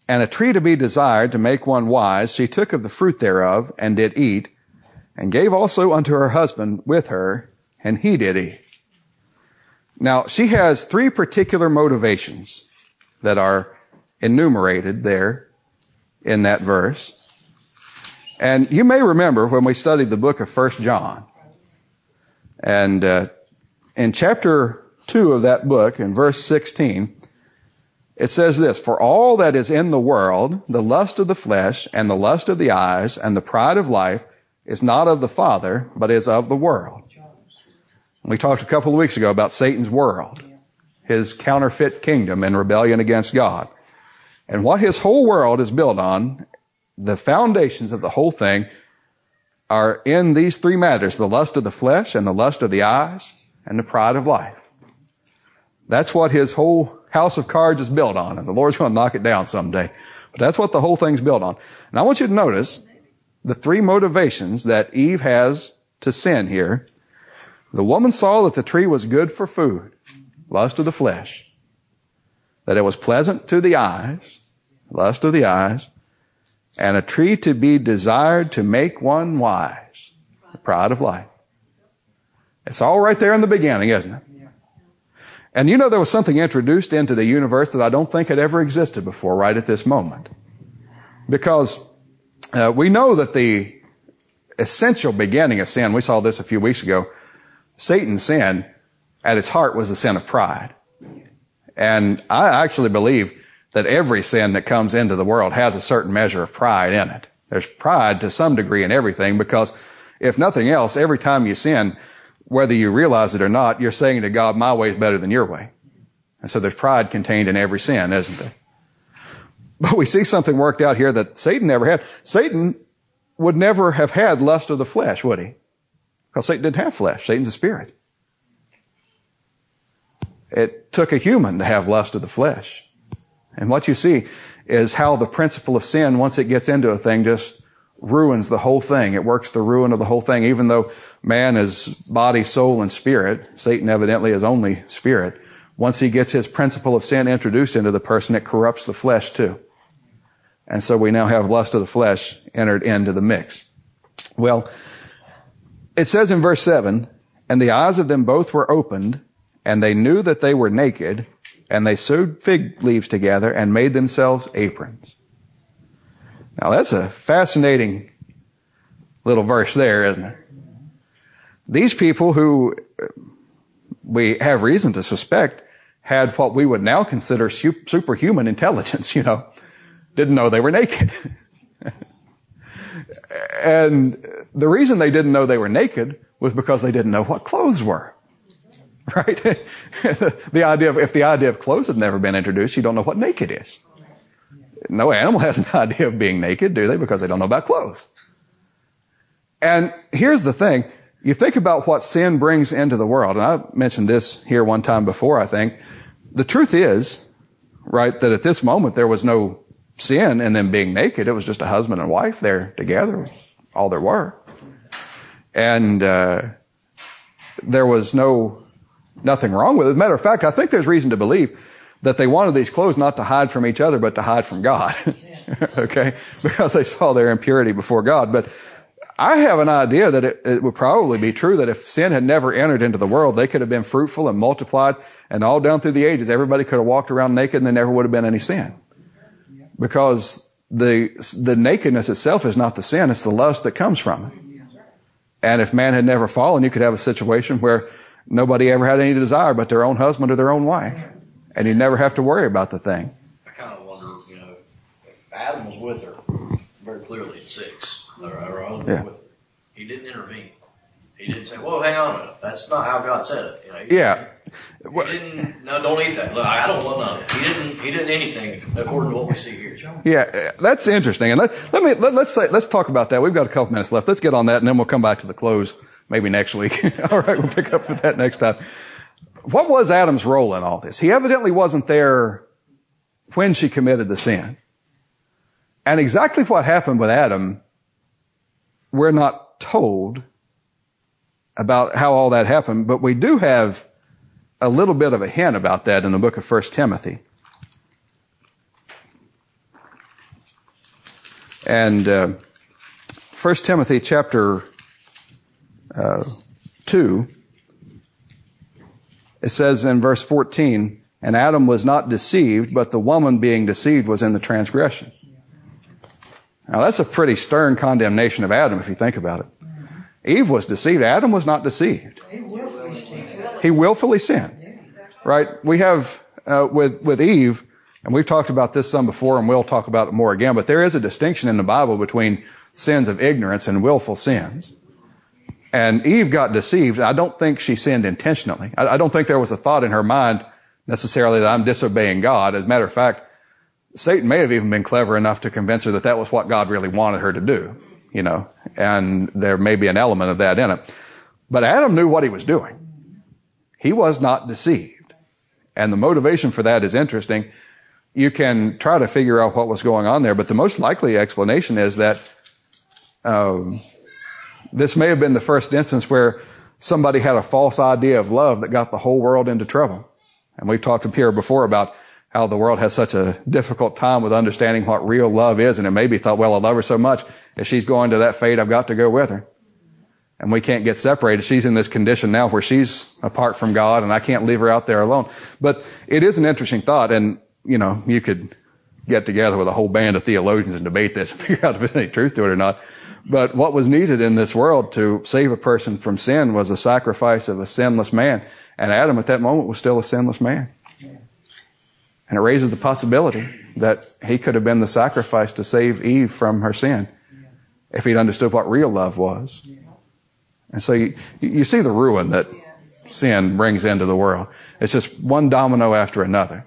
and a tree to be desired to make one wise, she took of the fruit thereof, and did eat, and gave also unto her husband with her, and he did eat. Now, she has three particular motivations that are enumerated there in that verse. And you may remember when we studied the book of First John, and uh, in chapter two of that book, in verse sixteen, it says this: "For all that is in the world, the lust of the flesh, and the lust of the eyes, and the pride of life, is not of the Father, but is of the world." We talked a couple of weeks ago about Satan's world, his counterfeit kingdom and rebellion against God. And what his whole world is built on the foundations of the whole thing are in these three matters, the lust of the flesh and the lust of the eyes and the pride of life. That's what his whole house of cards is built on, and the Lord's going to knock it down someday. But that's what the whole thing's built on. And I want you to notice the three motivations that Eve has to sin here. The woman saw that the tree was good for food, lust of the flesh, that it was pleasant to the eyes, lust of the eyes, and a tree to be desired to make one wise, the pride of life. It's all right there in the beginning, isn't it? And you know there was something introduced into the universe that I don't think had ever existed before right at this moment. Because uh, we know that the essential beginning of sin, we saw this a few weeks ago, Satan's sin at its heart was the sin of pride. And I actually believe that every sin that comes into the world has a certain measure of pride in it. There's pride to some degree in everything because if nothing else, every time you sin, whether you realize it or not, you're saying to God, my way is better than your way. And so there's pride contained in every sin, isn't there? But we see something worked out here that Satan never had. Satan would never have had lust of the flesh, would he? Because Satan didn't have flesh. Satan's a spirit. It took a human to have lust of the flesh. And what you see is how the principle of sin, once it gets into a thing, just ruins the whole thing. It works the ruin of the whole thing, even though man is body, soul, and spirit. Satan evidently is only spirit. Once he gets his principle of sin introduced into the person, it corrupts the flesh too. And so we now have lust of the flesh entered into the mix. Well, it says in verse 7, and the eyes of them both were opened, and they knew that they were naked, and they sewed fig leaves together and made themselves aprons. Now that's a fascinating little verse there, isn't it? These people who uh, we have reason to suspect had what we would now consider superhuman intelligence, you know, didn't know they were naked. and the reason they didn't know they were naked was because they didn't know what clothes were. right? the idea of, if the idea of clothes had never been introduced, you don't know what naked is. No animal has an idea of being naked, do they? Because they don't know about clothes. And here's the thing. You think about what sin brings into the world, and I mentioned this here one time before, I think. The truth is, right, that at this moment there was no sin and then being naked. It was just a husband and wife there together, all there were. And, uh, there was no nothing wrong with it. As a matter of fact, I think there's reason to believe that they wanted these clothes not to hide from each other, but to hide from God. okay? Because they saw their impurity before God. But I have an idea that it, it, would probably be true that if sin had never entered into the world, they could have been fruitful and multiplied and all down through the ages, everybody could have walked around naked and there never would have been any sin. Because the, the nakedness itself is not the sin, it's the lust that comes from it. And if man had never fallen, you could have a situation where nobody ever had any desire but their own husband or their own wife. And you never have to worry about the thing. I kind of wonder, you know, if Adam was with her very clearly at six, her husband Yeah. was with her. He didn't intervene. He didn't say, "Whoa, hang on a minute. That's not how God said it." You know, Yeah. He didn't. No, don't eat that. Look, I don't want none. He didn't. He didn't anything according to what we see here. Yeah, that's interesting. And let, let me, let, let's say, let's talk about that. We've got a couple minutes left. Let's get on that and then we'll come back to the close maybe next week. all right. We'll pick up with that next time. What was Adam's role in all this? He evidently wasn't there when she committed the sin. And exactly what happened with Adam, we're not told about how all that happened, but we do have a little bit of a hint about that in the book of First Timothy. And uh, 1 Timothy chapter uh, 2, it says in verse 14, and Adam was not deceived, but the woman being deceived was in the transgression. Now that's a pretty stern condemnation of Adam if you think about it. Eve was deceived. Adam was not deceived. He willfully sinned. Right? We have, uh, with, with Eve, and we've talked about this some before and we'll talk about it more again, but there is a distinction in the Bible between sins of ignorance and willful sins. And Eve got deceived. I don't think she sinned intentionally. I, I don't think there was a thought in her mind necessarily that I'm disobeying God. As a matter of fact, Satan may have even been clever enough to convince her that that was what God really wanted her to do, you know, and there may be an element of that in it. But Adam knew what he was doing. He was not deceived. And the motivation for that is interesting. You can try to figure out what was going on there, but the most likely explanation is that um, this may have been the first instance where somebody had a false idea of love that got the whole world into trouble. And we've talked up here before about how the world has such a difficult time with understanding what real love is. And it maybe thought, well, I love her so much. If she's going to that fate, I've got to go with her. And we can't get separated. She's in this condition now where she's apart from God and I can't leave her out there alone. But it is an interesting thought. And, you know, you could get together with a whole band of theologians and debate this and figure out if there's any truth to it or not. But what was needed in this world to save a person from sin was a sacrifice of a sinless man. And Adam at that moment was still a sinless man. And it raises the possibility that he could have been the sacrifice to save Eve from her sin if he'd understood what real love was. And so you, you see the ruin that sin brings into the world. It's just one domino after another.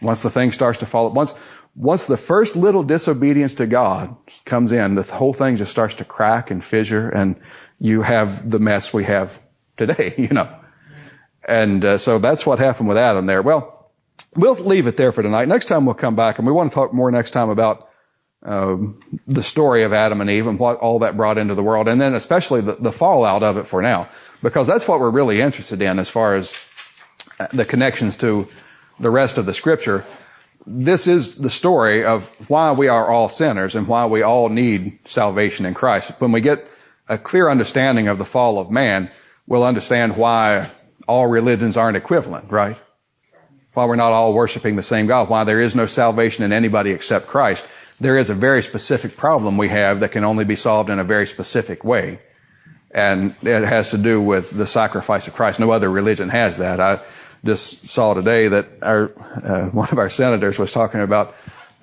Once the thing starts to fall, once, once the first little disobedience to God comes in, the whole thing just starts to crack and fissure and you have the mess we have today, you know. And uh, so that's what happened with Adam there. Well, we'll leave it there for tonight. Next time we'll come back and we want to talk more next time about um, the story of Adam and Eve and what all that brought into the world, and then especially the, the fallout of it for now, because that's what we're really interested in as far as the connections to the rest of the scripture. This is the story of why we are all sinners and why we all need salvation in Christ. When we get a clear understanding of the fall of man, we'll understand why all religions aren't equivalent, right? Why we're not all worshiping the same God, why there is no salvation in anybody except Christ. There is a very specific problem we have that can only be solved in a very specific way. And it has to do with the sacrifice of Christ. No other religion has that. I just saw today that our, uh, one of our senators was talking about,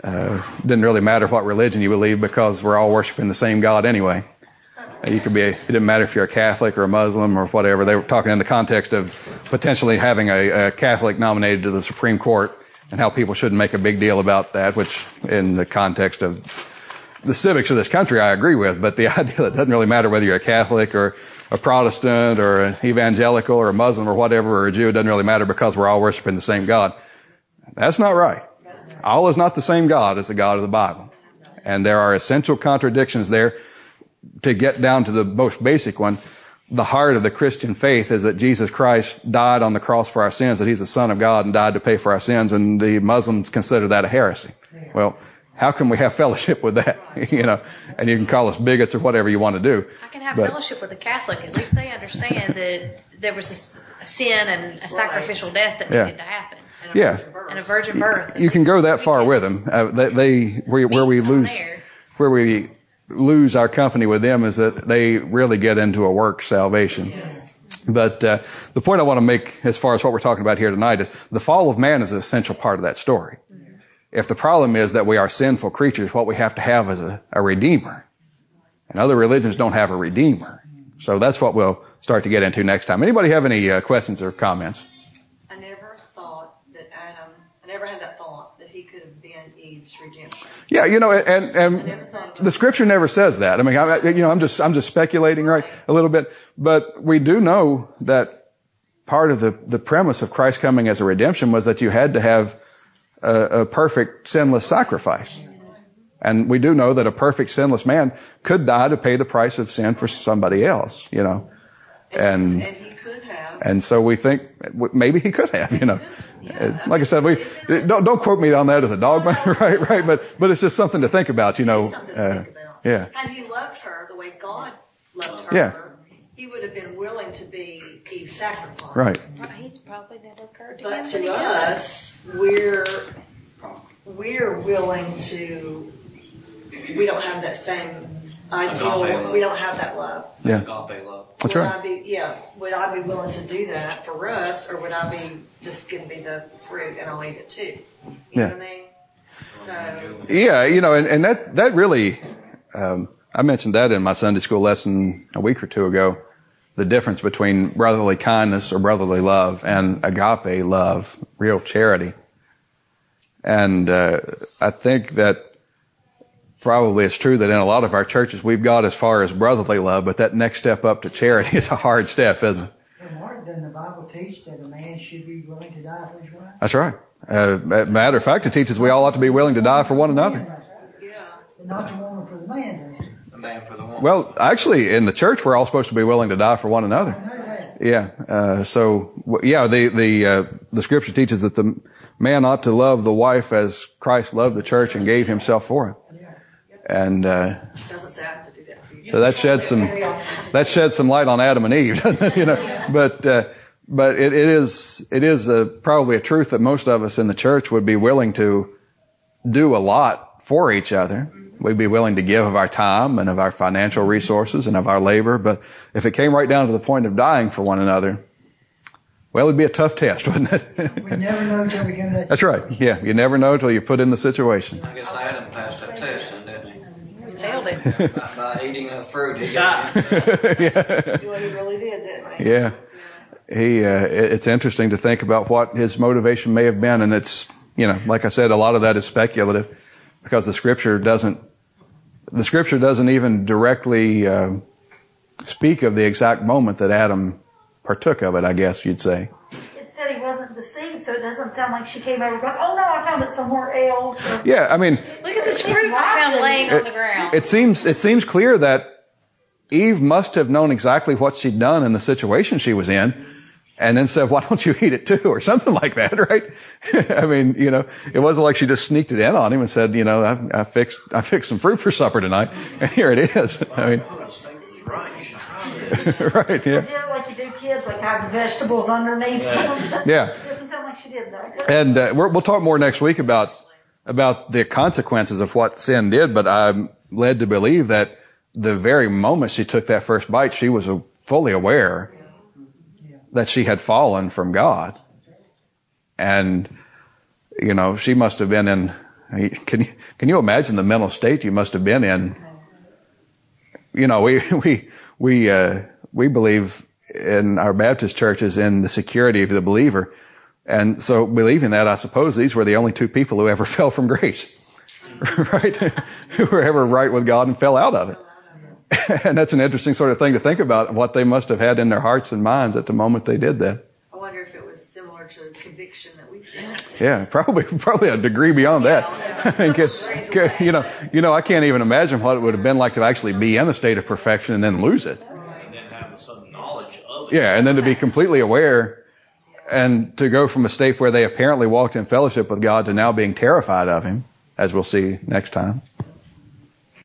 uh, didn't really matter what religion you believe because we're all worshiping the same God anyway. You could be, a, it didn't matter if you're a Catholic or a Muslim or whatever. They were talking in the context of potentially having a, a Catholic nominated to the Supreme Court and how people shouldn't make a big deal about that, which in the context of the civics of this country, I agree with, but the idea that it doesn't really matter whether you're a Catholic or a Protestant or an evangelical or a Muslim or whatever or a Jew, it doesn't really matter because we're all worshiping the same God. That's not right. Allah is not the same God as the God of the Bible. And there are essential contradictions there to get down to the most basic one. The heart of the Christian faith is that Jesus Christ died on the cross for our sins, that he's the son of God and died to pay for our sins. And the Muslims consider that a heresy. Well, how can we have fellowship with that? you know, and you can call us bigots or whatever you want to do. I can have But- fellowship with a Catholic. At least they understand that there was a, sin and a sacrificial death that Yeah. needed to happen. And a Yeah. and a virgin birth. you can go that far with them. Uh, they, they where, where we lose there. where we lose our company with them is that they really get into a work salvation. But uh, the point I want to make, as far as what we're talking about here tonight, is the fall of man is an essential part of that story. If the problem is that we are sinful creatures, what we have to have is a, a redeemer, and other religions don't have a redeemer. So that's what we'll start to get into next time. Anybody have any uh, questions or comments? I never thought that Adam, I never had that thought that he could have been Eve's redemption. Yeah, you know, and and the scripture never says that. I mean, I, you know, I'm just I'm just speculating, right, a little bit. But we do know that part of the the premise of Christ coming as a redemption was that you had to have a, a perfect sinless sacrifice, and we do know that a perfect sinless man could die to pay the price of sin for somebody else. You know, and and he could have. and so we think maybe he could have, you know. It's- like I said, we don't don't quote me on that as a dogma, right? Right, but but it's just something to think about, you know. Uh, about. yeah, Had he loved her the way God loved her, Yeah. he would have been willing to be Eve's sacrifice. right. He's probably never occurred to But him. to he us, we're we're willing to. We don't have that same ideal. Agape love. We don't have that love. Yeah, Agape love. that's would right. I be, yeah, would I be willing to do that for us, or would I be just give me the fruit and I'll eat it too? You Yeah. know what I mean? So Yeah, you know, and, and that that really, um, I mentioned that in my Sunday school lesson a week or two ago. The difference between brotherly kindness or brotherly love and agape love, real charity. And uh, I think that probably it's true that in a lot of our churches we've got as far as brotherly love, but that next step up to charity is a hard step, isn't it? Well, Mark, doesn't the Bible teach that a man should be willing to die for his wife? That's right. Uh, matter of fact, it teaches we all ought to be willing to die for one another. yeah, not the woman for the man, does it? The man for the woman. Well, actually, in the church, we're all supposed to be willing to die for one another. I know that. Yeah. Uh, so, yeah, the the uh, the scripture teaches that the man ought to love the wife as Christ loved the church and gave himself for it. And uh, doesn't say I have to do that for you. so that sheds some that sheds some light on Adam and Eve, you know. But uh, but it, it is it is a, probably a truth that most of us in the church would be willing to do a lot for each other. We'd be willing to give of our time and of our financial resources and of our labor. But if it came right down to the point of dying for one another, well, it'd be a tough test, wouldn't it? We never know until we come to that. That's right. Yeah, you never know until you put in the situation. I guess Adam passed that test, then, didn't he? He failed it. By, by eating a fruit, he got himself. Well, he really did, didn't he? Yeah. He, uh, it's interesting to think about what his motivation may have been. And it's, you know, like I said, a lot of that is speculative because the scripture doesn't, the scripture doesn't even directly, uh, speak of the exact moment that Adam partook of it, I guess you'd say. It said he wasn't deceived, so it doesn't sound like she came over going, oh no, I found it somewhere else. Or, Yeah. I mean, Look at this fruit I found laying on the ground. it seems, it seems clear that Eve must have known exactly what she'd done in the situation she was in. And then said, why don't you eat it too? Or something like that, right? I mean, you know, it wasn't like she just sneaked it in on him and said, you know, I, I fixed, I fixed some fruit for supper tonight. And here it is. I mean, this thing was right. You should try this. right. Yeah. Like you do kids, like have the vegetables underneath something. Yeah. She did though. And uh, we'll talk more next week about about the consequences of what sin did. But I'm led to believe that the very moment she took that first bite, she was fully aware that she had fallen from God, and you know she must have been in. Can you can you imagine the mental state you must have been in? You know, we we we uh, we believe in our Baptist churches in the security of the believer. And so believing that, I suppose these were the only two people who ever fell from grace, right? who were ever right with God and fell out of it. and that's an interesting sort of thing to think about what they must have had in their hearts and minds at the moment they did that. I wonder if it was similar to conviction that we feel. Yeah, probably, probably a degree beyond that. And get- get- you know, you know, I can't even imagine what it would have been like to actually be in a state of perfection and then lose it. And then have the sudden knowledge of it. Yeah, and then to be completely aware and to go from a state where they apparently walked in fellowship with God to now being terrified of Him, as we'll see next time.